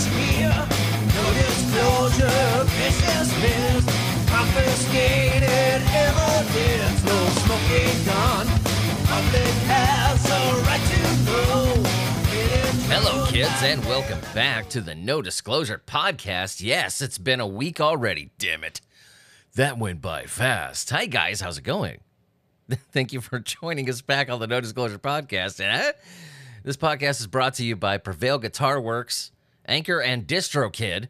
here. No disclosure, business. Confiscated evidence, no smoking gun. Public has a right to know. Hello, kids, and welcome back to the No Disclosure Podcast. Yes, it's been a week already, damn it. That went by fast. Hi, guys, how's it going? Thank you for joining us back on the No Disclosure Podcast. Eh? This podcast is brought to you by Prevail Guitar Works, Anchor, and DistroKid.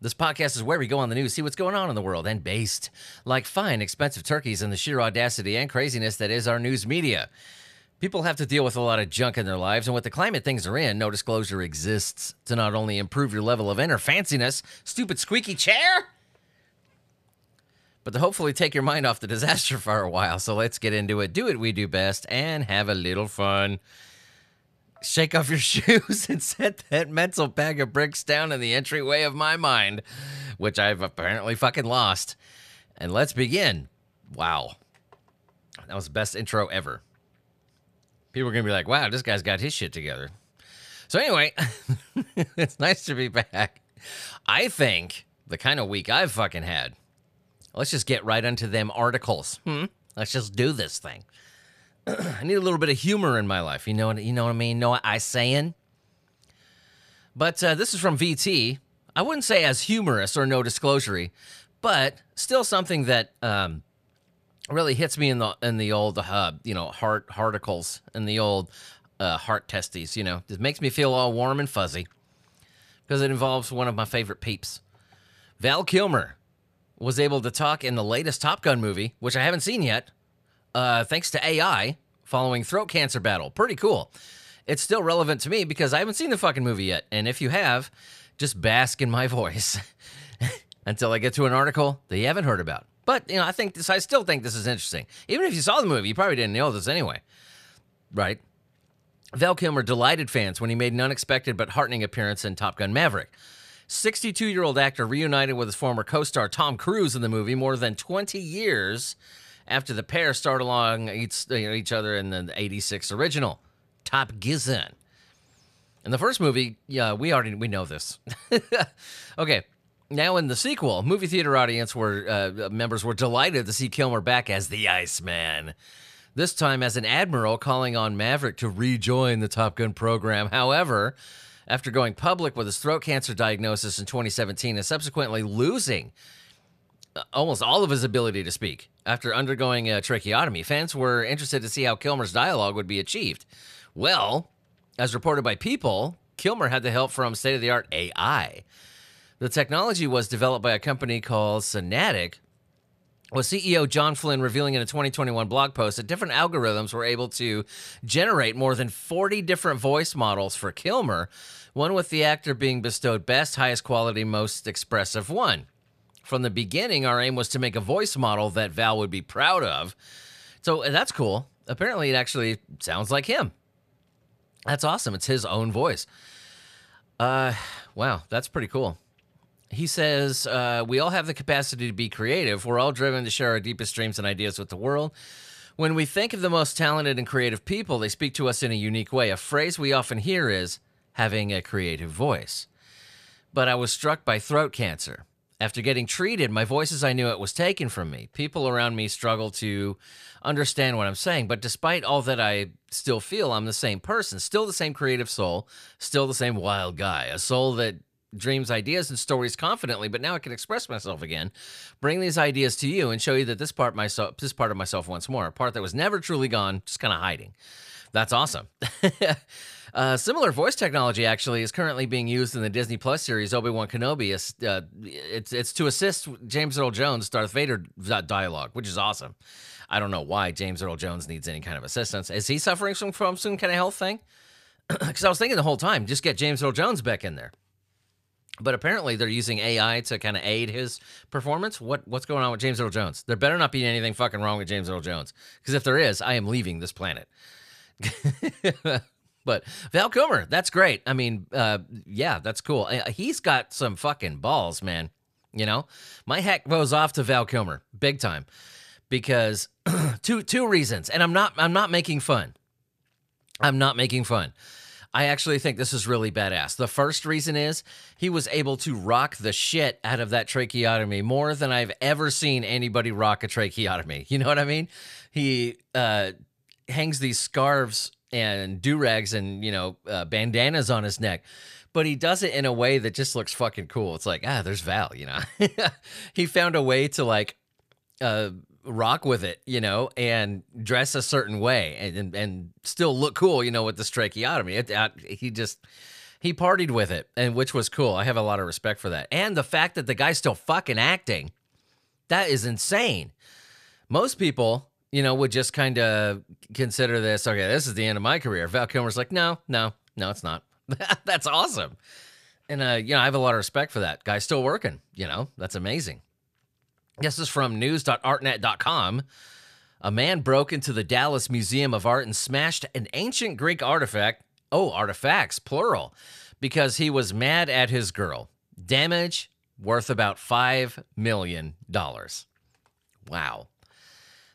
This podcast is where we go on the news, see what's going on in the world, and based like fine, expensive turkeys in the sheer audacity and craziness that is our news media. People have to deal with a lot of junk in their lives, and with the climate things are in, no disclosure exists to not only improve your level of inner fanciness, stupid squeaky chair, but to hopefully take your mind off the disaster for a while. So let's get into it. Do what we do best and have a little fun. Shake off your shoes and set that mental bag of bricks down in the entryway of my mind, which I've apparently fucking lost. And let's begin. Wow. That was the best intro ever people are going to be like, wow, this guy's got his shit together. So, anyway, it's nice to be back. I think the kind of week I've fucking had, let's just get right into them articles. Hmm? Let's just do this thing. I need a little bit of humor in my life. You know what, you know what I mean? Know what I saying? But uh, this is from VT. I wouldn't say as humorous or no disclosure, but still something that um, really hits me in the in the old uh, you know heart articles and the old uh, heart testes. You know, it makes me feel all warm and fuzzy because it involves one of my favorite peeps. Val Kilmer was able to talk in the latest Top Gun movie, which I haven't seen yet, uh, thanks to AI following throat cancer battle. Pretty cool. It's still relevant to me because I haven't seen the fucking movie yet, and if you have, just bask in my voice until I get to an article that you haven't heard about. But you know, I think this. I still think this is interesting. Even if you saw the movie, you probably didn't know this anyway, right? Val Kilmer delighted fans when he made an unexpected but heartening appearance in Top Gun Maverick. 62 year old actor reunited with his former co star Tom Cruise in the movie more than 20 years after the pair starred along each, you know, each other in the 86 original, Top Gizen. In the first movie, yeah, we already we know this. okay, now, in the sequel, movie theater audience were uh, members were delighted to see Kilmer back as the Iceman. This time as an admiral calling on Maverick to rejoin the Top Gun program. However, after going public with his throat cancer diagnosis in 2017 and subsequently losing almost all of his ability to speak after undergoing a tracheotomy, fans were interested to see how Kilmer's dialogue would be achieved. Well, as reported by People, Kilmer had the help from state of the art AI. The technology was developed by a company called Sonantic, with CEO John Flynn revealing in a 2021 blog post that different algorithms were able to generate more than 40 different voice models for Kilmer, one with the actor being bestowed best, highest quality, most expressive one. From the beginning, our aim was to make a voice model that Val would be proud of. So that's cool. Apparently, it actually sounds like him. That's awesome. It's his own voice. Uh, wow, that's pretty cool. He says, uh, We all have the capacity to be creative. We're all driven to share our deepest dreams and ideas with the world. When we think of the most talented and creative people, they speak to us in a unique way. A phrase we often hear is having a creative voice. But I was struck by throat cancer. After getting treated, my voice as I knew it was taken from me. People around me struggle to understand what I'm saying, but despite all that I still feel, I'm the same person, still the same creative soul, still the same wild guy, a soul that dreams, ideas, and stories confidently, but now I can express myself again. Bring these ideas to you and show you that this part myself, this part of myself once more, a part that was never truly gone, just kind of hiding. That's awesome. uh, similar voice technology actually is currently being used in the Disney Plus series Obi Wan Kenobi. Uh, it's it's to assist James Earl Jones Darth Vader dialogue, which is awesome. I don't know why James Earl Jones needs any kind of assistance. Is he suffering from, from some kind of health thing? Because I was thinking the whole time, just get James Earl Jones back in there. But apparently they're using AI to kind of aid his performance. What what's going on with James Earl Jones? There better not be anything fucking wrong with James Earl Jones. Because if there is, I am leaving this planet. but Val Kilmer, that's great. I mean, uh, yeah, that's cool. Uh, he's got some fucking balls, man. You know, my hat goes off to Val Kilmer, big time, because two two reasons, and I'm not I'm not making fun. I'm not making fun. I actually think this is really badass. The first reason is he was able to rock the shit out of that tracheotomy more than I've ever seen anybody rock a tracheotomy. You know what I mean? He uh, hangs these scarves and do rags and, you know, uh, bandanas on his neck. But he does it in a way that just looks fucking cool. It's like, ah, there's Val, you know? he found a way to like uh, rock with it, you know, and dress a certain way and, and, and still look cool, you know, with this tracheotomy. It, he just he partied with it, and which was cool. I have a lot of respect for that, and the fact that the guy's still fucking acting, that is insane. Most people, you know, would just kind of consider this okay. This is the end of my career. Val Kilmer's like, no, no, no, it's not. that's awesome, and uh, you know, I have a lot of respect for that. Guy's still working. You know, that's amazing. This is from news.artnet.com. A man broke into the Dallas Museum of Art and smashed an ancient Greek artifact. Oh, artifacts, plural, because he was mad at his girl. Damage worth about $5 million. Wow.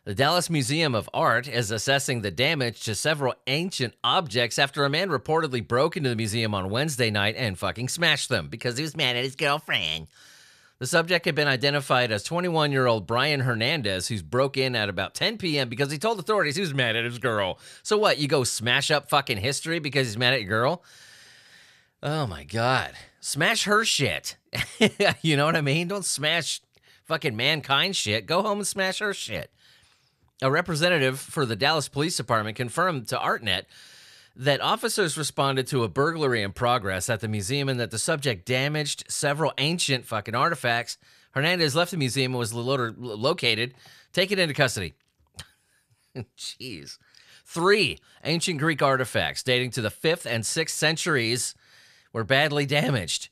The Dallas Museum of Art is assessing the damage to several ancient objects after a man reportedly broke into the museum on Wednesday night and fucking smashed them because he was mad at his girlfriend. The subject had been identified as 21 year old Brian Hernandez, who's broke in at about 10 p.m. because he told authorities he was mad at his girl. So what? You go smash up fucking history because he's mad at your girl? Oh my God. Smash her shit. you know what I mean? Don't smash fucking mankind shit. Go home and smash her shit. A representative for the Dallas Police Department confirmed to ArtNet that officers responded to a burglary in progress at the museum and that the subject damaged several ancient fucking artifacts. Hernandez left the museum and was lo- located, taken into custody. Jeez. Three ancient Greek artifacts dating to the 5th and 6th centuries were badly damaged.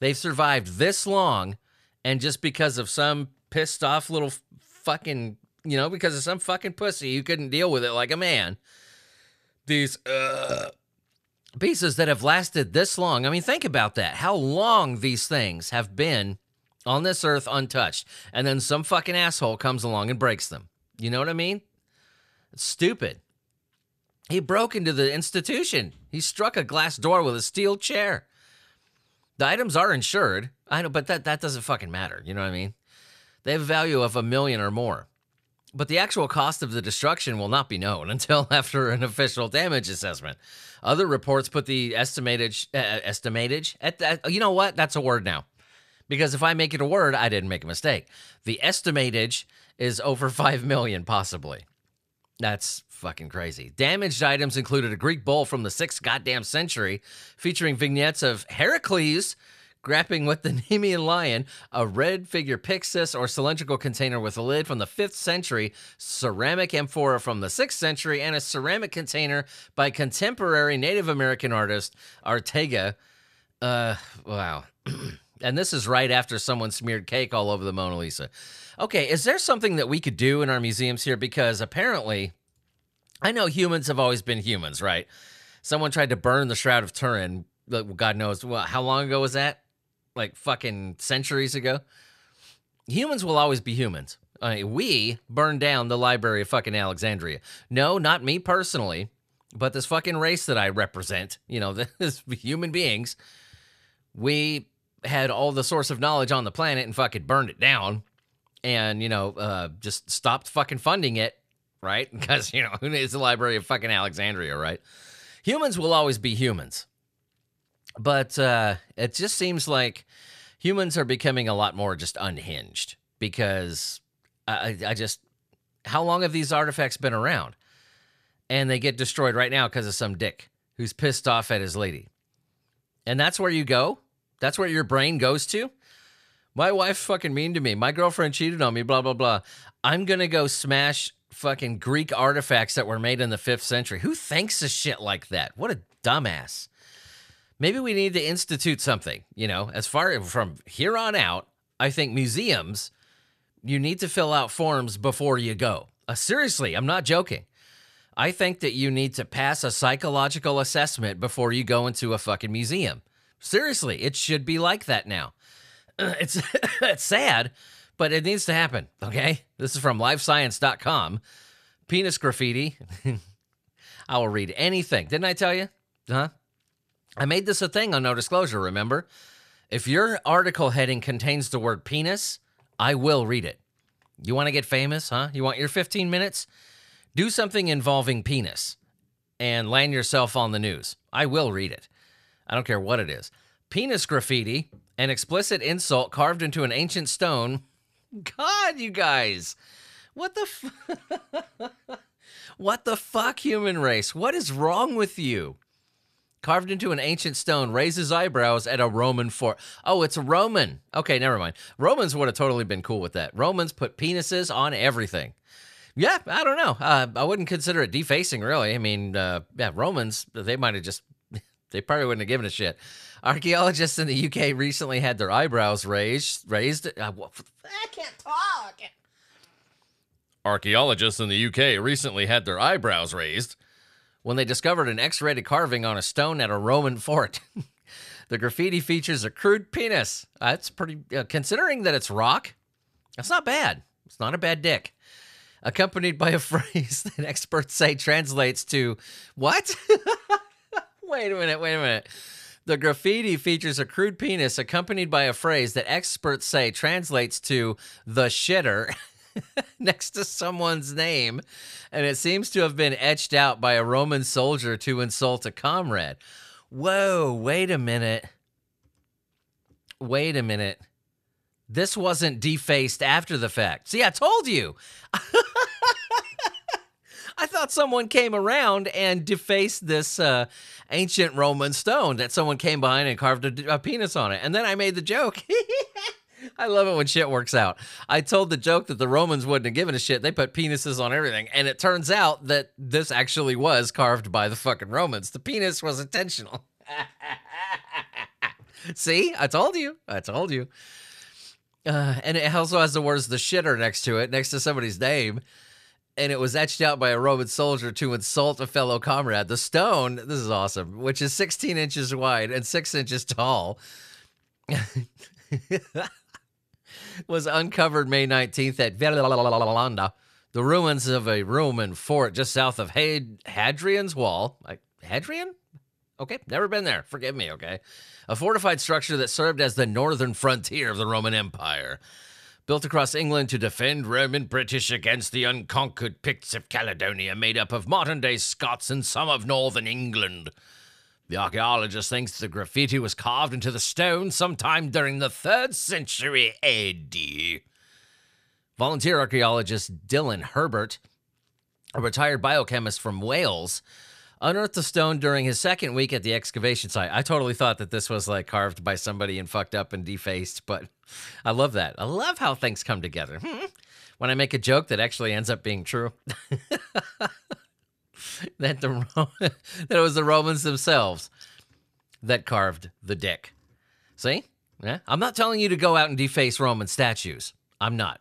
They've survived this long, and just because of some pissed off little fucking, you know, because of some fucking pussy who couldn't deal with it like a man, these uh, pieces that have lasted this long. I mean, think about that. How long these things have been on this earth untouched. And then some fucking asshole comes along and breaks them. You know what I mean? It's stupid. He broke into the institution. He struck a glass door with a steel chair. The items are insured. I know, but that, that doesn't fucking matter. You know what I mean? They have a value of a million or more. But the actual cost of the destruction will not be known until after an official damage assessment. Other reports put the estimated uh, estimated at that. You know what? That's a word now, because if I make it a word, I didn't make a mistake. The estimated is over five million, possibly. That's fucking crazy. Damaged items included a Greek bowl from the sixth goddamn century, featuring vignettes of Heracles grappling with the Nemean lion, a red figure pyxis or cylindrical container with a lid from the 5th century, ceramic amphora from the 6th century, and a ceramic container by contemporary Native American artist Arteaga. Uh, wow. and this is right after someone smeared cake all over the Mona Lisa. Okay, is there something that we could do in our museums here? Because apparently, I know humans have always been humans, right? Someone tried to burn the Shroud of Turin. God knows well, how long ago was that? Like fucking centuries ago. Humans will always be humans. I mean, we burned down the Library of fucking Alexandria. No, not me personally, but this fucking race that I represent, you know, this human beings, we had all the source of knowledge on the planet and fucking burned it down and, you know, uh, just stopped fucking funding it, right? Because, you know, who needs the Library of fucking Alexandria, right? Humans will always be humans. But uh, it just seems like humans are becoming a lot more just unhinged because I, I just, how long have these artifacts been around? And they get destroyed right now because of some dick who's pissed off at his lady. And that's where you go? That's where your brain goes to? My wife fucking mean to me. My girlfriend cheated on me, blah, blah, blah. I'm going to go smash fucking Greek artifacts that were made in the fifth century. Who thinks of shit like that? What a dumbass maybe we need to institute something, you know, as far from here on out, I think museums, you need to fill out forms before you go. Uh, seriously, I'm not joking. I think that you need to pass a psychological assessment before you go into a fucking museum. Seriously, it should be like that now. It's it's sad, but it needs to happen, okay? This is from livescience.com. Penis graffiti. I will read anything. Didn't I tell you? Huh? I made this a thing on no disclosure, remember? If your article heading contains the word penis, I will read it. You want to get famous, huh? You want your 15 minutes? Do something involving penis and land yourself on the news. I will read it. I don't care what it is. Penis graffiti, an explicit insult carved into an ancient stone. God, you guys. What the f- What the fuck human race? What is wrong with you? Carved into an ancient stone, raises eyebrows at a Roman fort. Oh, it's a Roman. Okay, never mind. Romans would have totally been cool with that. Romans put penises on everything. Yeah, I don't know. Uh, I wouldn't consider it defacing, really. I mean, uh, yeah, Romans, they might have just, they probably wouldn't have given a shit. Archaeologists in the UK recently had their eyebrows raised. Raised. Uh, I can't talk. Archaeologists in the UK recently had their eyebrows raised when they discovered an X rated carving on a stone at a Roman fort. the graffiti features a crude penis. Uh, that's pretty, uh, considering that it's rock, that's not bad. It's not a bad dick. Accompanied by a phrase that experts say translates to what? wait a minute, wait a minute. The graffiti features a crude penis accompanied by a phrase that experts say translates to the shitter. next to someone's name, and it seems to have been etched out by a Roman soldier to insult a comrade. Whoa, wait a minute. Wait a minute. This wasn't defaced after the fact. See, I told you. I thought someone came around and defaced this uh, ancient Roman stone that someone came behind and carved a, a penis on it. And then I made the joke. I love it when shit works out. I told the joke that the Romans wouldn't have given a shit. They put penises on everything. And it turns out that this actually was carved by the fucking Romans. The penis was intentional. See, I told you. I told you. Uh, and it also has the words the shitter next to it, next to somebody's name. And it was etched out by a Roman soldier to insult a fellow comrade. The stone, this is awesome, which is 16 inches wide and six inches tall. was uncovered May 19th at Vindolanda, the ruins of a Roman fort just south of Hadrian's Wall. Hadrian? Okay, never been there. Forgive me, okay? A fortified structure that served as the northern frontier of the Roman Empire. Built across England to defend Roman British against the unconquered Picts of Caledonia, made up of modern day Scots and some of northern England. The archaeologist thinks the graffiti was carved into the stone sometime during the 3rd century AD. Volunteer archaeologist Dylan Herbert, a retired biochemist from Wales, unearthed the stone during his second week at the excavation site. I totally thought that this was like carved by somebody and fucked up and defaced, but I love that. I love how things come together. Hmm. When I make a joke that actually ends up being true. that the that it was the Romans themselves that carved the dick. See? Yeah. I'm not telling you to go out and deface Roman statues. I'm not.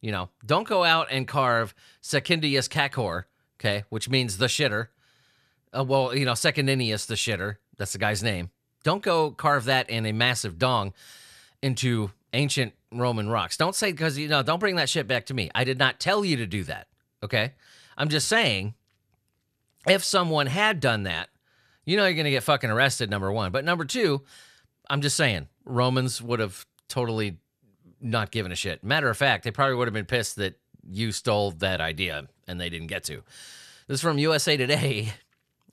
You know, don't go out and carve Secundius Cacor, okay, which means the shitter. Uh, well, you know, Secundinius the shitter. That's the guy's name. Don't go carve that in a massive dong into ancient Roman rocks. Don't say because you know, don't bring that shit back to me. I did not tell you to do that. Okay? I'm just saying if someone had done that, you know you're going to get fucking arrested, number one. But number two, I'm just saying, Romans would have totally not given a shit. Matter of fact, they probably would have been pissed that you stole that idea and they didn't get to. This is from USA Today.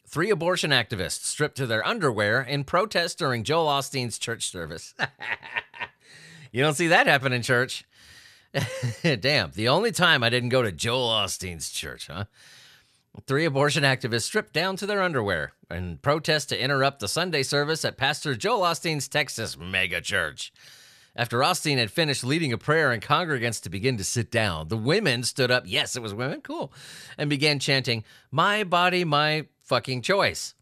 Three abortion activists stripped to their underwear in protest during Joel Osteen's church service. you don't see that happen in church. Damn, the only time I didn't go to Joel Osteen's church, huh? Three abortion activists stripped down to their underwear in protest to interrupt the Sunday service at Pastor Joel Osteen's Texas mega church. After Osteen had finished leading a prayer and congregants to begin to sit down, the women stood up. Yes, it was women. Cool. And began chanting, My body, my fucking choice.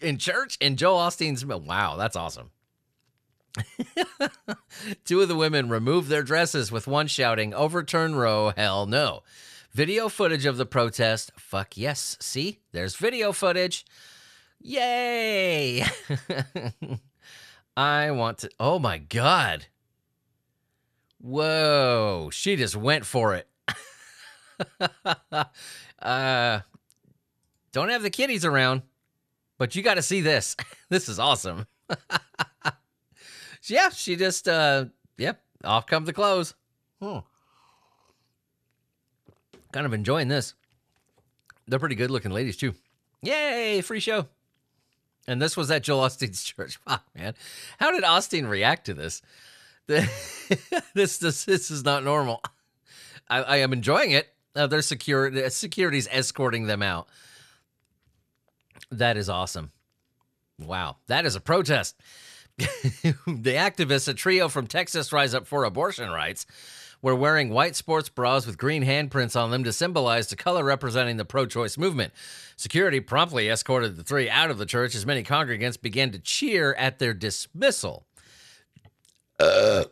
In church, in Joel Osteen's. Wow, that's awesome. Two of the women removed their dresses, with one shouting, Overturn Roe, hell no. Video footage of the protest. Fuck yes. See, there's video footage. Yay! I want to. Oh my God. Whoa. She just went for it. uh, don't have the kitties around. But you got to see this. this is awesome. yeah, she just, uh, yep, off comes the clothes. Hmm. Kind of enjoying this. They're pretty good looking ladies, too. Yay, free show. And this was at Joel Osteen's church. Wow, man. How did Osteen react to this? this, this, this is not normal. I, I am enjoying it. Uh, their security, security's escorting them out. That is awesome. Wow, that is a protest. the activists, a trio from Texas, rise up for abortion rights, were wearing white sports bras with green handprints on them to symbolize the color representing the pro choice movement. Security promptly escorted the three out of the church as many congregants began to cheer at their dismissal. Uh.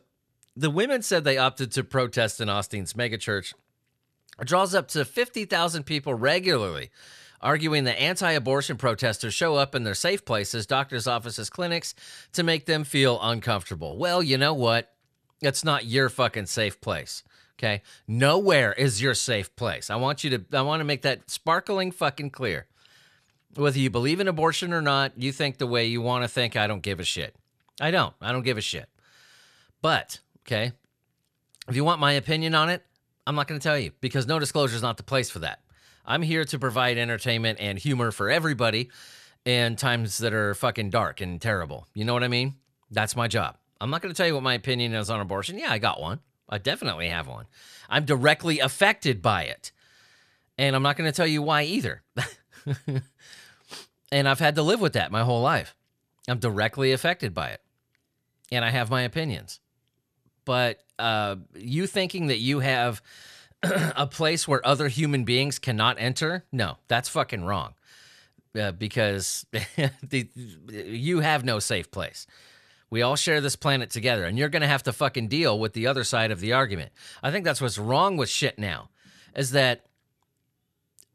The women said they opted to protest in Osteen's megachurch. It draws up to 50,000 people regularly arguing that anti abortion protesters show up in their safe places, doctors' offices, clinics, to make them feel uncomfortable. Well, you know what? It's not your fucking safe place. Okay. Nowhere is your safe place. I want you to, I want to make that sparkling fucking clear. Whether you believe in abortion or not, you think the way you want to think, I don't give a shit. I don't. I don't give a shit. But, okay, if you want my opinion on it, I'm not going to tell you because no disclosure is not the place for that. I'm here to provide entertainment and humor for everybody in times that are fucking dark and terrible. You know what I mean? That's my job. I'm not going to tell you what my opinion is on abortion. Yeah, I got one. I definitely have one. I'm directly affected by it. And I'm not going to tell you why either. and I've had to live with that my whole life. I'm directly affected by it. And I have my opinions. But uh, you thinking that you have a place where other human beings cannot enter? No, that's fucking wrong. Uh, because the, you have no safe place. We all share this planet together, and you're going to have to fucking deal with the other side of the argument. I think that's what's wrong with shit now, is that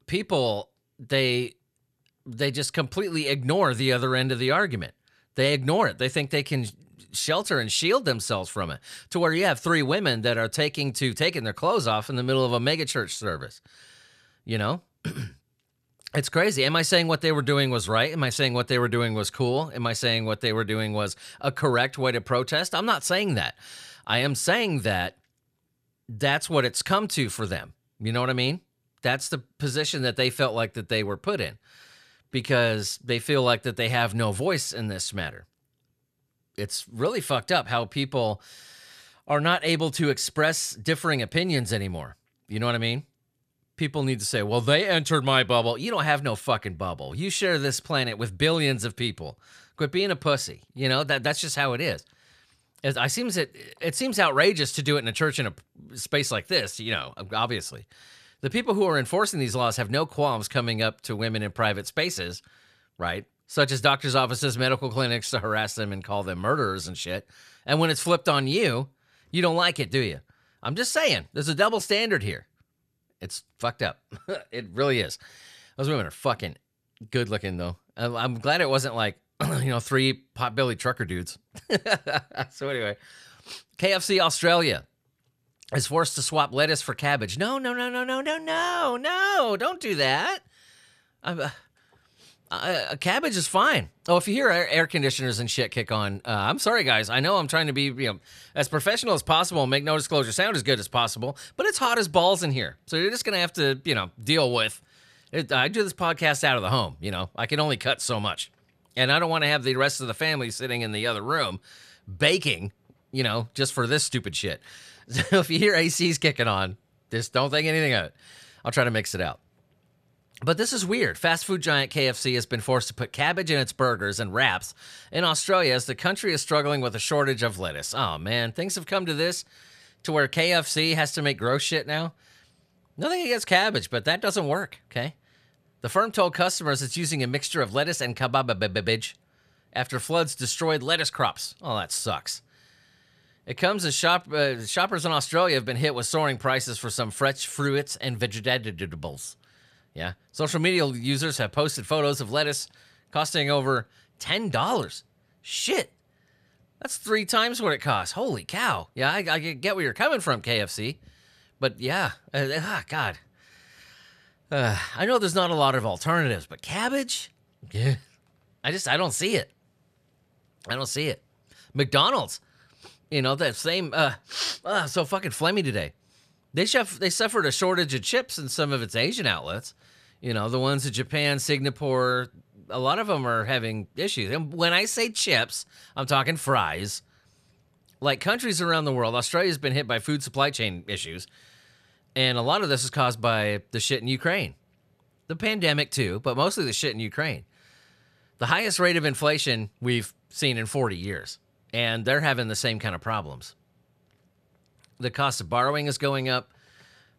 people they they just completely ignore the other end of the argument. They ignore it. They think they can shelter and shield themselves from it to where you have three women that are taking to taking their clothes off in the middle of a megachurch service you know it's crazy. Am i saying what they were doing was right? Am i saying what they were doing was cool? Am i saying what they were doing was a correct way to protest? I'm not saying that. I am saying that that's what it's come to for them. You know what i mean? That's the position that they felt like that they were put in because they feel like that they have no voice in this matter. It's really fucked up how people are not able to express differing opinions anymore. You know what I mean? People need to say, well, they entered my bubble. You don't have no fucking bubble. You share this planet with billions of people. Quit being a pussy. You know, that that's just how it is. It, I seems it it seems outrageous to do it in a church in a space like this, you know, obviously. The people who are enforcing these laws have no qualms coming up to women in private spaces, right? such as doctors' offices, medical clinics, to harass them and call them murderers and shit. And when it's flipped on you, you don't like it, do you? I'm just saying, there's a double standard here. It's fucked up. it really is. Those women are fucking good looking, though. I'm glad it wasn't like, you know, three potbelly trucker dudes. so, anyway, KFC Australia is forced to swap lettuce for cabbage. No, no, no, no, no, no, no, no, don't do that. I'm, uh, uh, cabbage is fine. Oh, if you hear air, air conditioners and shit kick on, uh, I'm sorry, guys. I know I'm trying to be you know as professional as possible make no disclosure sound as good as possible, but it's hot as balls in here, so you're just gonna have to you know deal with. It. I do this podcast out of the home. You know, I can only cut so much, and I don't want to have the rest of the family sitting in the other room baking. You know, just for this stupid shit. So if you hear ACs kicking on, just don't think anything of it. I'll try to mix it out. But this is weird. Fast food giant KFC has been forced to put cabbage in its burgers and wraps in Australia as the country is struggling with a shortage of lettuce. Oh man, things have come to this to where KFC has to make gross shit now. Nothing against cabbage, but that doesn't work, okay? The firm told customers it's using a mixture of lettuce and cabbage after floods destroyed lettuce crops. Oh, that sucks. It comes as shop, uh, shoppers in Australia have been hit with soaring prices for some fresh fruits and vegetables. Yeah. Social media users have posted photos of lettuce costing over $10. Shit. That's three times what it costs. Holy cow. Yeah, I, I get where you're coming from, KFC. But yeah, uh, ah, God. Uh, I know there's not a lot of alternatives, but cabbage? Yeah. I just I don't see it. I don't see it. McDonald's, you know that same. Uh, uh so fucking flammy today. They chef, they suffered a shortage of chips in some of its Asian outlets. You know the ones in Japan, Singapore. A lot of them are having issues. And when I say chips, I'm talking fries. Like countries around the world, Australia's been hit by food supply chain issues, and a lot of this is caused by the shit in Ukraine, the pandemic too, but mostly the shit in Ukraine. The highest rate of inflation we've seen in 40 years, and they're having the same kind of problems. The cost of borrowing is going up.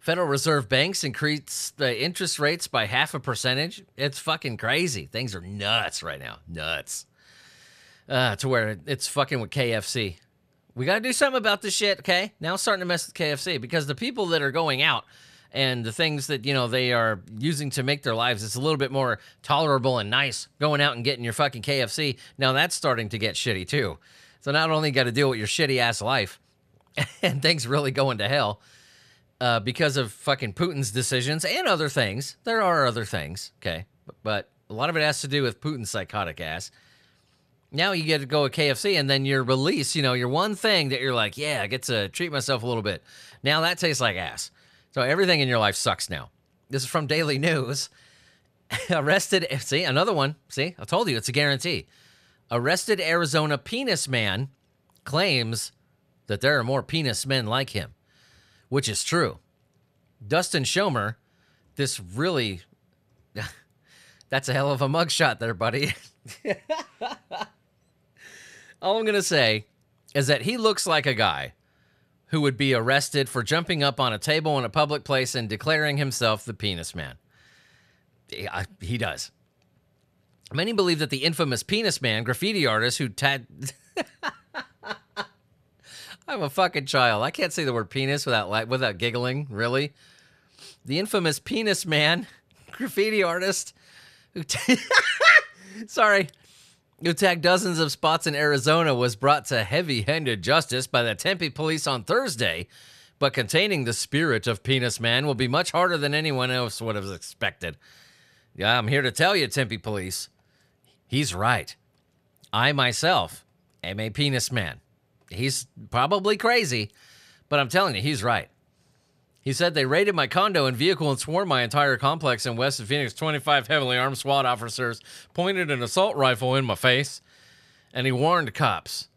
Federal Reserve banks increase the interest rates by half a percentage. It's fucking crazy. Things are nuts right now. Nuts. Uh, to where it's fucking with KFC. We got to do something about this shit, okay? Now starting to mess with KFC because the people that are going out and the things that, you know, they are using to make their lives, it's a little bit more tolerable and nice going out and getting your fucking KFC. Now that's starting to get shitty too. So not only got to deal with your shitty ass life and things really going to hell uh, because of fucking Putin's decisions and other things. There are other things, okay? But, but a lot of it has to do with Putin's psychotic ass. Now you get to go with KFC, and then your release, you know, your one thing that you're like, yeah, I get to treat myself a little bit. Now that tastes like ass. So everything in your life sucks now. This is from Daily News. Arrested, see, another one. See, I told you, it's a guarantee. Arrested Arizona penis man claims that there are more penis men like him, which is true. Dustin Schomer, this really, that's a hell of a mugshot there, buddy. All I'm going to say is that he looks like a guy who would be arrested for jumping up on a table in a public place and declaring himself the penis man. Yeah, he does. Many believe that the infamous penis man, graffiti artist who tad. I'm a fucking child. I can't say the word penis without without giggling. Really, the infamous penis man, graffiti artist who. T- Sorry, who tagged dozens of spots in Arizona, was brought to heavy handed justice by the Tempe police on Thursday. But containing the spirit of Penis Man will be much harder than anyone else would have expected. Yeah, I'm here to tell you, Tempe police, he's right. I myself am a penis man. He's probably crazy, but I'm telling you, he's right. He said they raided my condo and vehicle and swarmed my entire complex in West Phoenix. 25 heavily armed SWAT officers pointed an assault rifle in my face, and he warned cops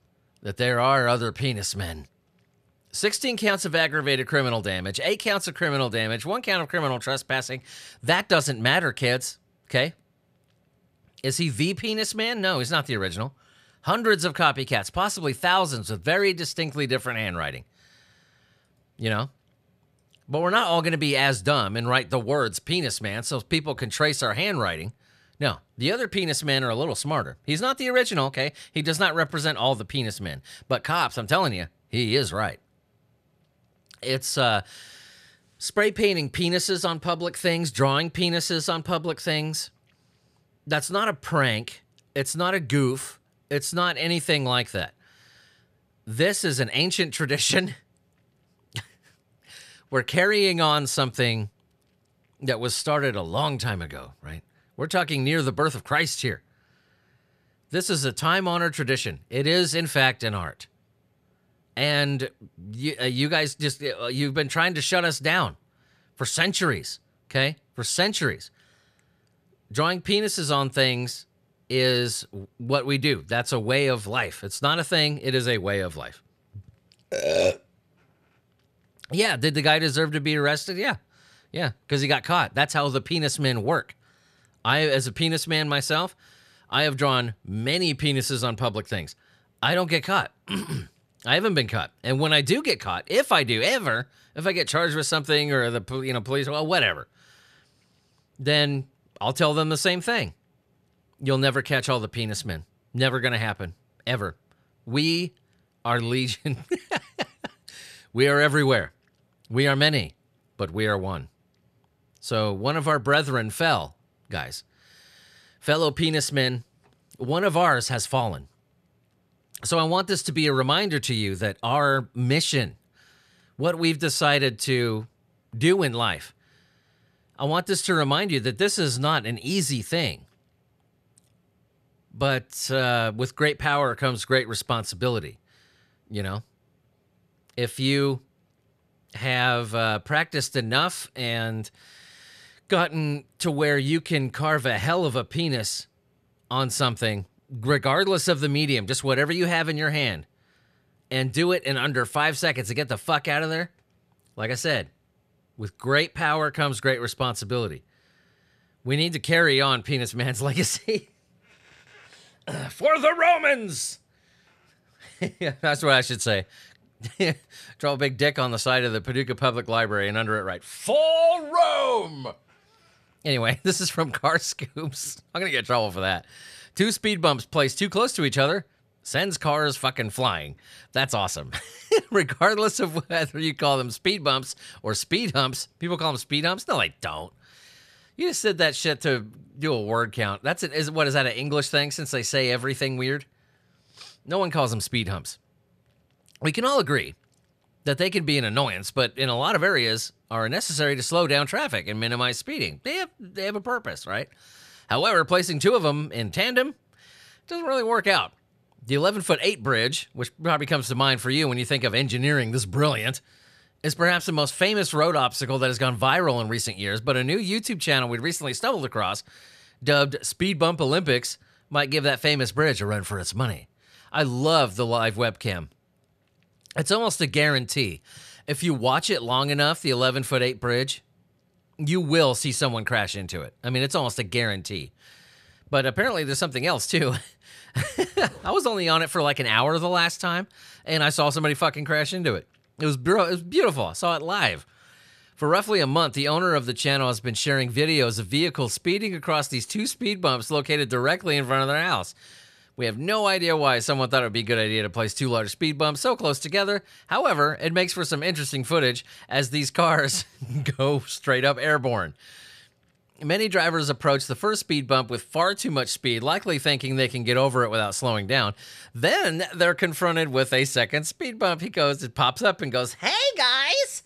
that there are other penis men. 16 counts of aggravated criminal damage, 8 counts of criminal damage, 1 count of criminal trespassing. That doesn't matter, kids. Okay? Is he the penis man? No, he's not the original. Hundreds of copycats, possibly thousands with very distinctly different handwriting. You know? But we're not all going to be as dumb and write the words penis man so people can trace our handwriting. No, the other penis men are a little smarter. He's not the original, okay? He does not represent all the penis men. But cops, I'm telling you, he is right. It's uh spray painting penises on public things, drawing penises on public things. That's not a prank. It's not a goof. It's not anything like that. This is an ancient tradition we're carrying on something that was started a long time ago, right? We're talking near the birth of Christ here. This is a time honored tradition. It is, in fact, an art. And you, uh, you guys just, uh, you've been trying to shut us down for centuries, okay? For centuries. Drawing penises on things is what we do. That's a way of life. It's not a thing, it is a way of life. Uh. Yeah, did the guy deserve to be arrested? Yeah. Yeah, because he got caught. That's how the penis men work. I, as a penis man myself, I have drawn many penises on public things. I don't get caught. I haven't been caught. And when I do get caught, if I do ever, if I get charged with something or the you know police, well, whatever, then I'll tell them the same thing. You'll never catch all the penis men. Never gonna happen. Ever. We are legion. we are everywhere. We are many, but we are one. So one of our brethren fell, guys. Fellow penis men, one of ours has fallen. So I want this to be a reminder to you that our mission, what we've decided to do in life, I want this to remind you that this is not an easy thing. But uh, with great power comes great responsibility. You know, if you have uh, practiced enough and gotten to where you can carve a hell of a penis on something, regardless of the medium, just whatever you have in your hand, and do it in under five seconds to get the fuck out of there. Like I said, with great power comes great responsibility. We need to carry on Penis Man's legacy. For the Romans! That's what I should say. Draw a big dick on the side of the Paducah Public Library and under it write, For Rome! Anyway, this is from Carscoops. I'm going to get trouble for that. Two speed bumps placed too close to each other sends cars fucking flying. That's awesome. Regardless of whether you call them speed bumps or speed humps, people call them speed humps. No, they don't. You just said that shit to do a word count. That's it. Is what is that an English thing? Since they say everything weird, no one calls them speed humps. We can all agree that they can be an annoyance, but in a lot of areas are necessary to slow down traffic and minimize speeding. They have they have a purpose, right? However, placing two of them in tandem doesn't really work out. The 11 foot 8 bridge, which probably comes to mind for you when you think of engineering this brilliant, is perhaps the most famous road obstacle that has gone viral in recent years. But a new YouTube channel we recently stumbled across, dubbed Speed Bump Olympics, might give that famous bridge a run for its money. I love the live webcam. It's almost a guarantee. If you watch it long enough, the 11 foot 8 bridge, you will see someone crash into it. I mean, it's almost a guarantee. But apparently, there's something else too. I was only on it for like an hour the last time, and I saw somebody fucking crash into it. It was, it was beautiful. I saw it live. For roughly a month, the owner of the channel has been sharing videos of vehicles speeding across these two speed bumps located directly in front of their house. We have no idea why someone thought it would be a good idea to place two large speed bumps so close together. However, it makes for some interesting footage as these cars go straight up airborne. Many drivers approach the first speed bump with far too much speed, likely thinking they can get over it without slowing down. Then they're confronted with a second speed bump. He goes, it pops up and goes, Hey guys!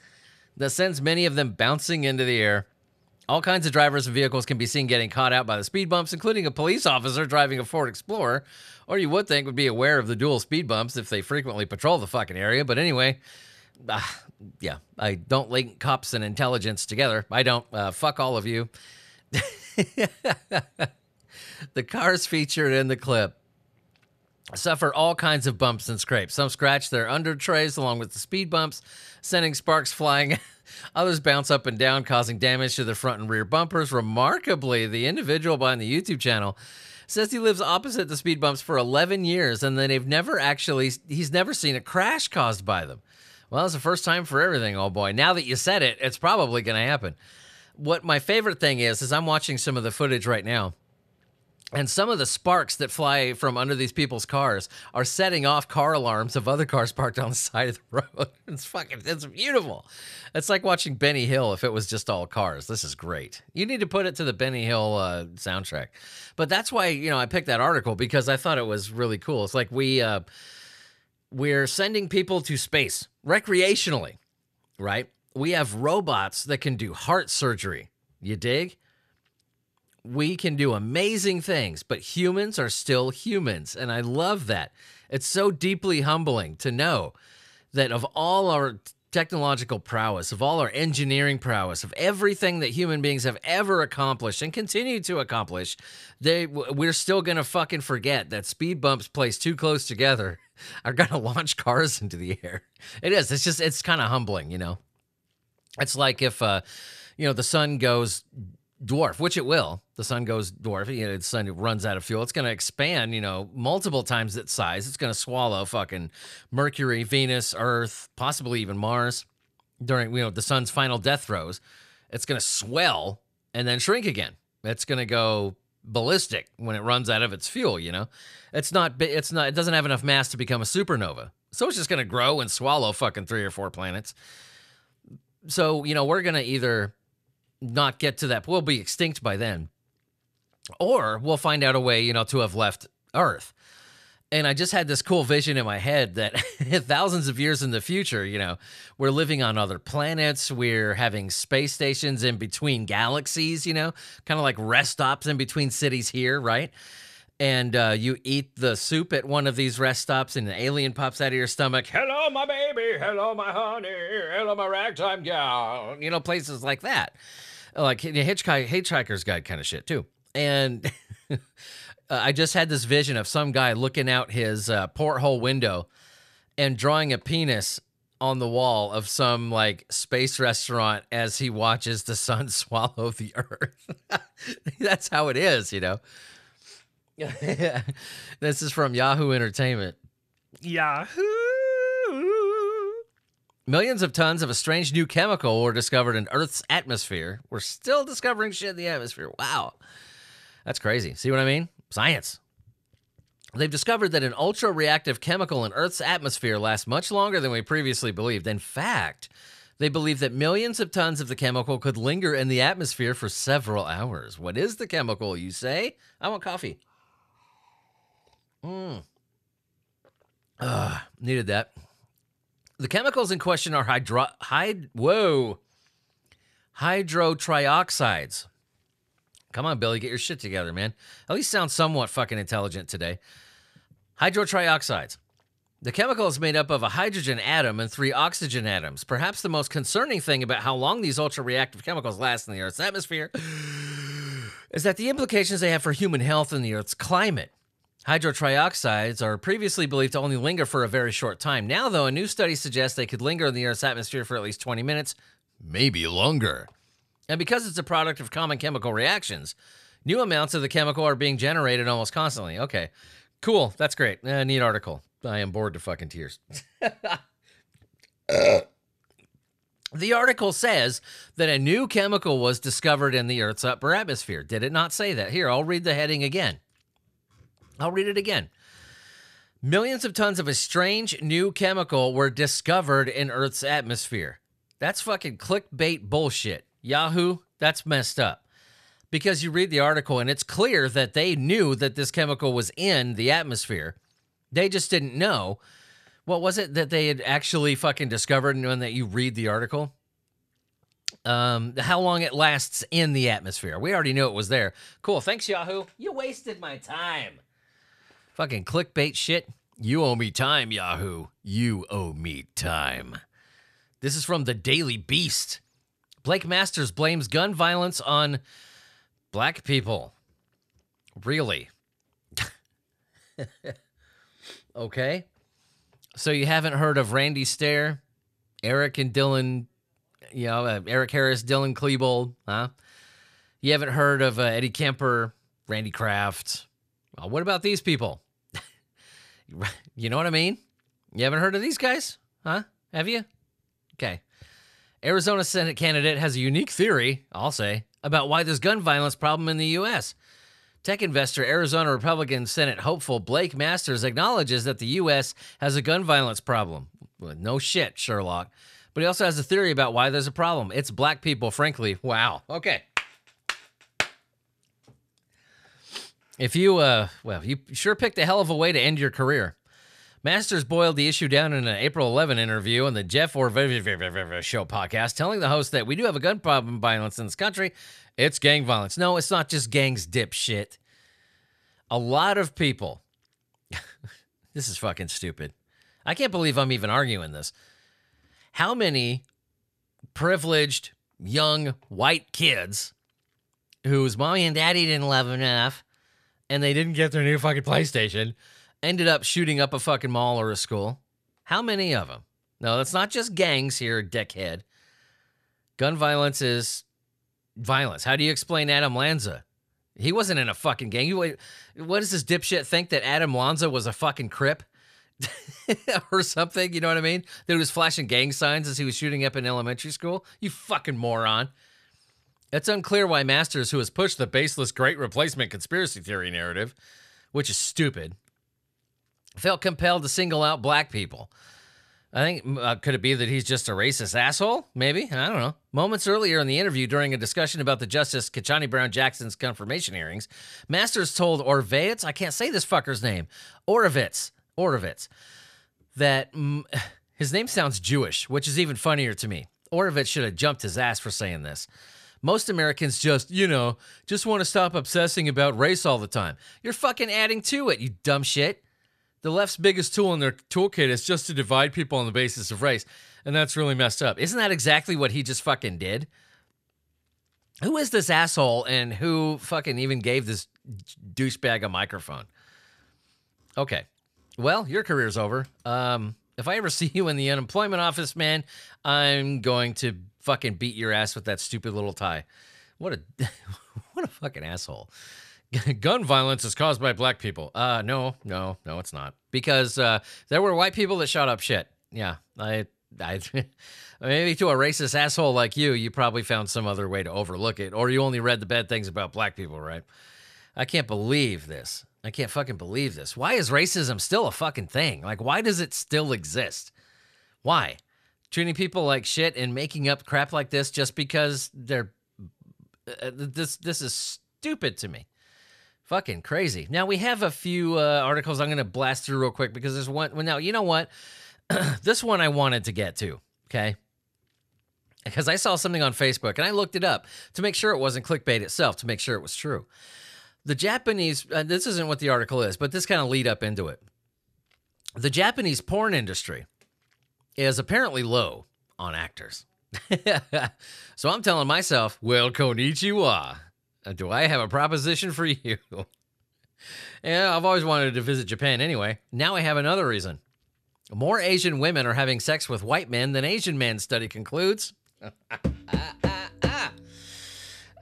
That sends many of them bouncing into the air. All kinds of drivers and vehicles can be seen getting caught out by the speed bumps, including a police officer driving a Ford Explorer, or you would think would be aware of the dual speed bumps if they frequently patrol the fucking area. But anyway, uh, yeah, I don't link cops and intelligence together. I don't. Uh, fuck all of you. the cars featured in the clip suffer all kinds of bumps and scrapes. Some scratch their under trays along with the speed bumps, sending sparks flying. Others bounce up and down, causing damage to the front and rear bumpers. Remarkably, the individual behind the YouTube channel says he lives opposite the speed bumps for 11 years and then they've never actually he's never seen a crash caused by them. Well, it's the first time for everything, oh boy. Now that you said it, it's probably going to happen what my favorite thing is is I'm watching some of the footage right now. And some of the sparks that fly from under these people's cars are setting off car alarms of other cars parked on the side of the road. It's fucking, it's beautiful. It's like watching Benny Hill if it was just all cars. This is great. You need to put it to the Benny Hill uh, soundtrack. But that's why, you know, I picked that article because I thought it was really cool. It's like we, uh, we're sending people to space recreationally, right? We have robots that can do heart surgery. You dig? We can do amazing things, but humans are still humans. And I love that. It's so deeply humbling to know that of all our technological prowess, of all our engineering prowess, of everything that human beings have ever accomplished and continue to accomplish, they we're still gonna fucking forget that speed bumps placed too close together are gonna launch cars into the air. It is. It's just it's kind of humbling, you know. It's like if, uh, you know, the sun goes dwarf, which it will. The sun goes dwarf. You know, the sun runs out of fuel. It's going to expand, you know, multiple times its size. It's going to swallow fucking Mercury, Venus, Earth, possibly even Mars during, you know, the sun's final death throes. It's going to swell and then shrink again. It's going to go ballistic when it runs out of its fuel, you know. It's not it's not it doesn't have enough mass to become a supernova. So it's just going to grow and swallow fucking 3 or 4 planets so you know we're gonna either not get to that we'll be extinct by then or we'll find out a way you know to have left earth. And i just had this cool vision in my head that thousands of years in the future you know we're living on other planets we're having space stations in between galaxies you know kind of like rest stops in between cities here right and uh, you eat the soup at one of these rest stops, and an alien pops out of your stomach. Hello, my baby. Hello, my honey. Hello, my ragtime gal. You know, places like that, like Hitchhiker, Hitchhiker's Guide kind of shit too. And uh, I just had this vision of some guy looking out his uh, porthole window and drawing a penis on the wall of some like space restaurant as he watches the sun swallow the earth. That's how it is, you know. this is from Yahoo Entertainment. Yahoo! Millions of tons of a strange new chemical were discovered in Earth's atmosphere. We're still discovering shit in the atmosphere. Wow. That's crazy. See what I mean? Science. They've discovered that an ultra reactive chemical in Earth's atmosphere lasts much longer than we previously believed. In fact, they believe that millions of tons of the chemical could linger in the atmosphere for several hours. What is the chemical, you say? I want coffee. Mmm. Uh, needed that. The chemicals in question are hydro hyd whoa hydrotrioxides. Come on, Billy, get your shit together, man. At least sound somewhat fucking intelligent today. Hydrotrioxides. The chemical is made up of a hydrogen atom and three oxygen atoms. Perhaps the most concerning thing about how long these ultra reactive chemicals last in the Earth's atmosphere is that the implications they have for human health and the Earth's climate. Hydrotrioxides are previously believed to only linger for a very short time. Now, though, a new study suggests they could linger in the Earth's atmosphere for at least 20 minutes, maybe longer. And because it's a product of common chemical reactions, new amounts of the chemical are being generated almost constantly. Okay, cool. That's great. Uh, neat article. I am bored to fucking tears. The article says that a new chemical was discovered in the Earth's upper atmosphere. Did it not say that? Here, I'll read the heading again. I'll read it again. Millions of tons of a strange new chemical were discovered in Earth's atmosphere. That's fucking clickbait bullshit. Yahoo, that's messed up. Because you read the article and it's clear that they knew that this chemical was in the atmosphere. They just didn't know. What was it that they had actually fucking discovered and when that you read the article? Um, how long it lasts in the atmosphere. We already knew it was there. Cool. Thanks, Yahoo. You wasted my time. Fucking clickbait shit. You owe me time, Yahoo. You owe me time. This is from the Daily Beast. Blake Masters blames gun violence on black people. Really? okay. So you haven't heard of Randy Stair, Eric and Dylan, you know, uh, Eric Harris, Dylan Klebold, huh? You haven't heard of uh, Eddie Kemper, Randy Kraft. Well, what about these people? you know what I mean? You haven't heard of these guys? Huh? Have you? Okay. Arizona Senate candidate has a unique theory, I'll say, about why there's gun violence problem in the U.S. Tech investor, Arizona Republican Senate hopeful Blake Masters acknowledges that the U.S. has a gun violence problem. Well, no shit, Sherlock. But he also has a theory about why there's a problem. It's black people, frankly. Wow. Okay. If you, uh, well, you sure picked a hell of a way to end your career. Masters boiled the issue down in an April 11 interview on the Jeff Or Show podcast, telling the host that we do have a gun problem violence in this country. It's gang violence. No, it's not just gangs, dipshit. A lot of people. this is fucking stupid. I can't believe I'm even arguing this. How many privileged young white kids whose mommy and daddy didn't love enough and they didn't get their new fucking PlayStation ended up shooting up a fucking mall or a school. How many of them? No, it's not just gangs here, dickhead. Gun violence is violence. How do you explain Adam Lanza? He wasn't in a fucking gang. what does this dipshit think that Adam Lanza was a fucking crip? or something, you know what I mean? That he was flashing gang signs as he was shooting up in elementary school? You fucking moron. It's unclear why Masters, who has pushed the baseless great replacement conspiracy theory narrative, which is stupid, felt compelled to single out black people. I think uh, could it be that he's just a racist asshole? Maybe I don't know. Moments earlier in the interview, during a discussion about the Justice Ketanji Brown Jackson's confirmation hearings, Masters told Orvitz, I can't say this fucker's name, Oravits, Oravits, that mm, his name sounds Jewish, which is even funnier to me. Oravits should have jumped his ass for saying this. Most Americans just, you know, just want to stop obsessing about race all the time. You're fucking adding to it, you dumb shit. The left's biggest tool in their toolkit is just to divide people on the basis of race. And that's really messed up. Isn't that exactly what he just fucking did? Who is this asshole and who fucking even gave this douchebag a microphone? Okay. Well, your career's over. Um, if I ever see you in the unemployment office, man, I'm going to fucking beat your ass with that stupid little tie. What a what a fucking asshole. Gun violence is caused by black people. Uh no, no, no, it's not. Because uh there were white people that shot up shit. Yeah. I I maybe to a racist asshole like you, you probably found some other way to overlook it, or you only read the bad things about black people, right? I can't believe this. I can't fucking believe this. Why is racism still a fucking thing? Like, why does it still exist? Why? Treating people like shit and making up crap like this just because they're. Uh, this this is stupid to me. Fucking crazy. Now we have a few uh, articles I'm gonna blast through real quick because there's one. Well, now you know what? this one I wanted to get to. Okay. Because I saw something on Facebook and I looked it up to make sure it wasn't clickbait itself, to make sure it was true the Japanese, uh, this isn't what the article is, but this kind of lead up into it. The Japanese porn industry is apparently low on actors. so I'm telling myself, well, konnichiwa. Uh, do I have a proposition for you? yeah, I've always wanted to visit Japan anyway. Now I have another reason. More Asian women are having sex with white men than Asian men, study concludes.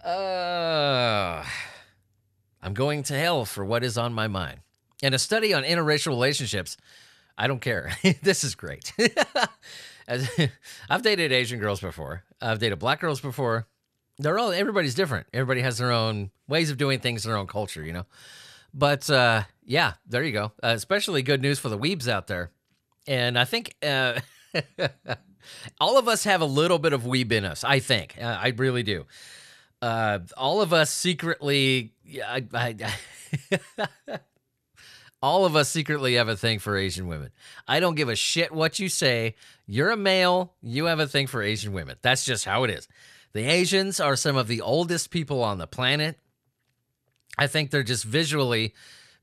uh, I'm going to hell for what is on my mind. And a study on interracial relationships, I don't care. this is great. As, I've dated Asian girls before. I've dated black girls before. They're all everybody's different. Everybody has their own ways of doing things, their own culture, you know. But uh, yeah, there you go. Uh, especially good news for the weebs out there. And I think uh, all of us have a little bit of weeb in us. I think uh, I really do. Uh, all of us secretly yeah, I, I all of us secretly have a thing for Asian women. I don't give a shit what you say. You're a male, you have a thing for Asian women. That's just how it is. The Asians are some of the oldest people on the planet. I think they're just visually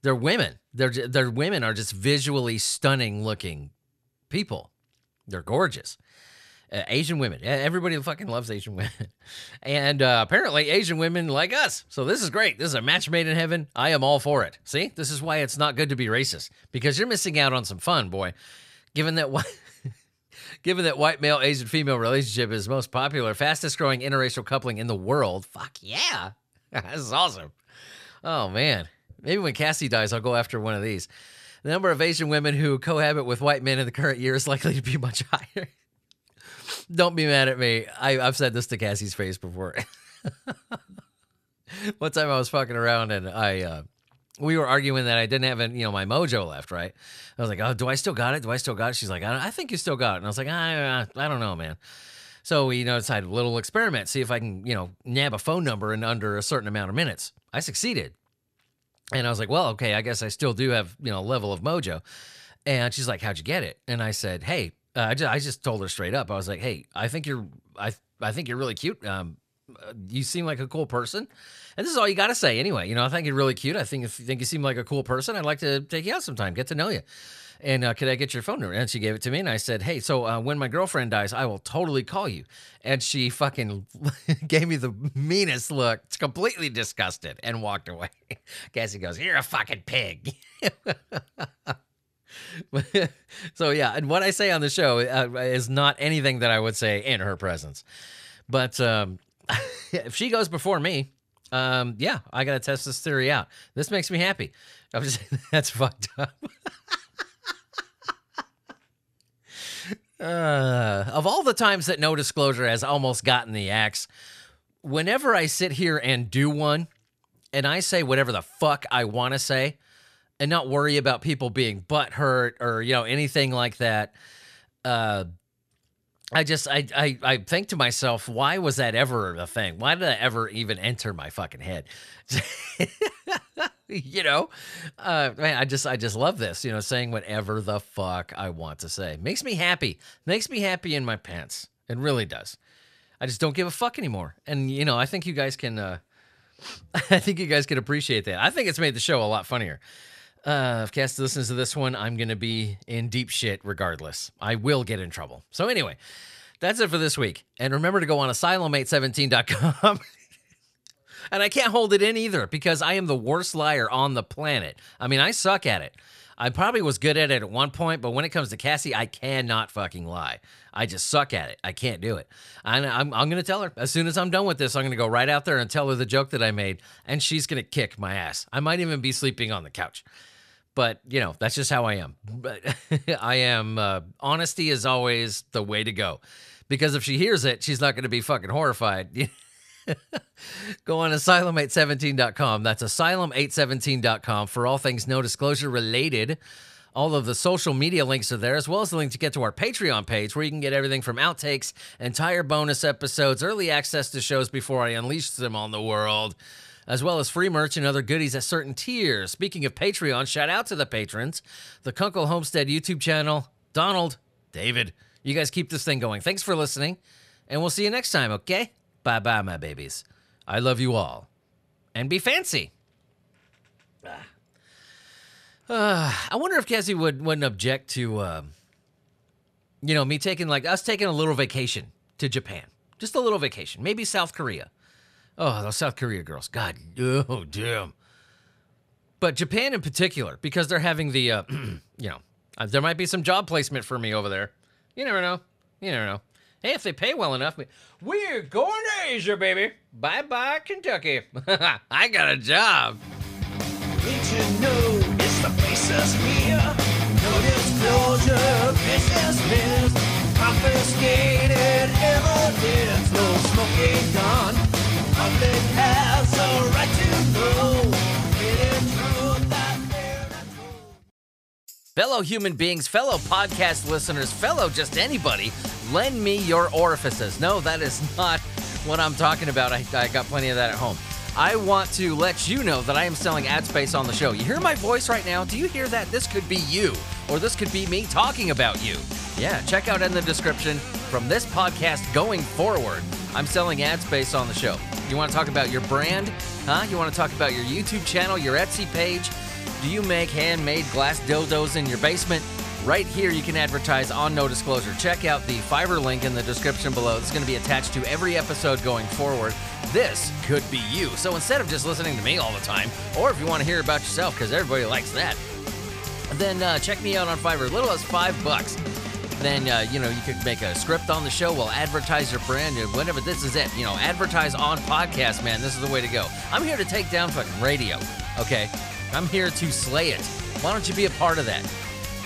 they're women. They're they're women are just visually stunning looking people. They're gorgeous. Uh, Asian women. Everybody fucking loves Asian women. and uh, apparently, Asian women like us. So this is great. This is a match made in heaven. I am all for it. See, this is why it's not good to be racist because you're missing out on some fun, boy. Given that what. Given that white male Asian female relationship is most popular, fastest growing interracial coupling in the world, fuck yeah. this is awesome. Oh man. Maybe when Cassie dies, I'll go after one of these. The number of Asian women who cohabit with white men in the current year is likely to be much higher. Don't be mad at me. I, have said this to Cassie's face before. One time I was fucking around and I, uh, we were arguing that I didn't have, you know, my mojo left, right? I was like, oh, do I still got it? Do I still got it? She's like, I, I think you still got it. And I was like, I, I don't know, man. So we, you know, decided a little experiment, see if I can, you know, nab a phone number in under a certain amount of minutes. I succeeded. And I was like, well, okay, I guess I still do have, you know, a level of mojo. And she's like, how'd you get it? And I said, hey, uh, I just I just told her straight up. I was like, "Hey, I think you're I I think you're really cute. Um, uh, you seem like a cool person." And this is all you got to say anyway. You know, I think you're really cute. I think think you seem like a cool person, I'd like to take you out sometime, get to know you. And uh, could I get your phone number? And she gave it to me, and I said, "Hey, so uh, when my girlfriend dies, I will totally call you." And she fucking gave me the meanest look, completely disgusted, and walked away. Cassie goes, "You're a fucking pig." so yeah, and what I say on the show uh, is not anything that I would say in her presence. But um, if she goes before me, um, yeah, I gotta test this theory out. This makes me happy. I'm just that's fucked up. uh, of all the times that no disclosure has almost gotten the axe, whenever I sit here and do one, and I say whatever the fuck I want to say, and not worry about people being butt hurt or you know anything like that. Uh, I just I, I I think to myself, why was that ever a thing? Why did that ever even enter my fucking head? you know, uh, man, I just I just love this. You know, saying whatever the fuck I want to say makes me happy. Makes me happy in my pants. It really does. I just don't give a fuck anymore. And you know, I think you guys can. Uh, I think you guys can appreciate that. I think it's made the show a lot funnier. Uh, if Cass listens to this one, I'm gonna be in deep shit regardless. I will get in trouble. So anyway, that's it for this week. And remember to go on asylum817.com. and I can't hold it in either because I am the worst liar on the planet. I mean, I suck at it. I probably was good at it at one point, but when it comes to Cassie, I cannot fucking lie. I just suck at it. I can't do it. I'm, I'm going to tell her as soon as I'm done with this, I'm going to go right out there and tell her the joke that I made, and she's going to kick my ass. I might even be sleeping on the couch. But, you know, that's just how I am. But I am, uh, honesty is always the way to go. Because if she hears it, she's not going to be fucking horrified. Go on asylum817.com. That's asylum817.com for all things no disclosure related. All of the social media links are there, as well as the link to get to our Patreon page where you can get everything from outtakes, entire bonus episodes, early access to shows before I unleash them on the world, as well as free merch and other goodies at certain tiers. Speaking of Patreon, shout out to the patrons, the Kunkel Homestead YouTube channel, Donald, David. You guys keep this thing going. Thanks for listening, and we'll see you next time, okay? Bye bye, my babies. I love you all. And be fancy. Ah. Uh, I wonder if Cassie would, wouldn't object to, uh, you know, me taking, like, us taking a little vacation to Japan. Just a little vacation. Maybe South Korea. Oh, those South Korea girls. God, oh, damn. But Japan in particular, because they're having the, uh, you know, uh, there might be some job placement for me over there. You never know. You never know. Hey, if they pay well enough, we're going to Asia, baby. Bye bye, Kentucky. I got a job. Did you know it's the here? Business. Confiscated evidence, no smoking gun. Fellow human beings, fellow podcast listeners, fellow just anybody, lend me your orifices. No, that is not what I'm talking about. I, I got plenty of that at home. I want to let you know that I am selling ad space on the show. You hear my voice right now? Do you hear that? This could be you, or this could be me talking about you. Yeah, check out in the description from this podcast going forward. I'm selling ad space on the show. You want to talk about your brand? Huh? You want to talk about your YouTube channel, your Etsy page? Do you make handmade glass dildos in your basement? Right here, you can advertise on no disclosure. Check out the Fiverr link in the description below. It's going to be attached to every episode going forward. This could be you. So instead of just listening to me all the time, or if you want to hear about yourself, because everybody likes that, then uh, check me out on Fiverr. Little as five bucks. Then uh, you know you could make a script on the show. We'll advertise your brand and whatever. This is it. You know, advertise on podcast, man. This is the way to go. I'm here to take down fucking radio. Okay, I'm here to slay it. Why don't you be a part of that?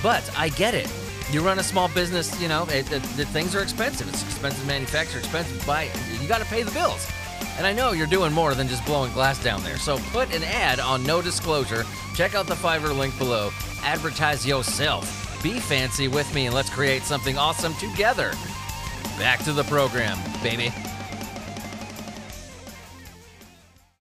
But I get it. You run a small business, you know, it, it, the things are expensive. It's expensive manufacture, expensive buy. You got to pay the bills. And I know you're doing more than just blowing glass down there. So put an ad on no disclosure. Check out the Fiverr link below. Advertise yourself. Be fancy with me and let's create something awesome together. Back to the program, baby.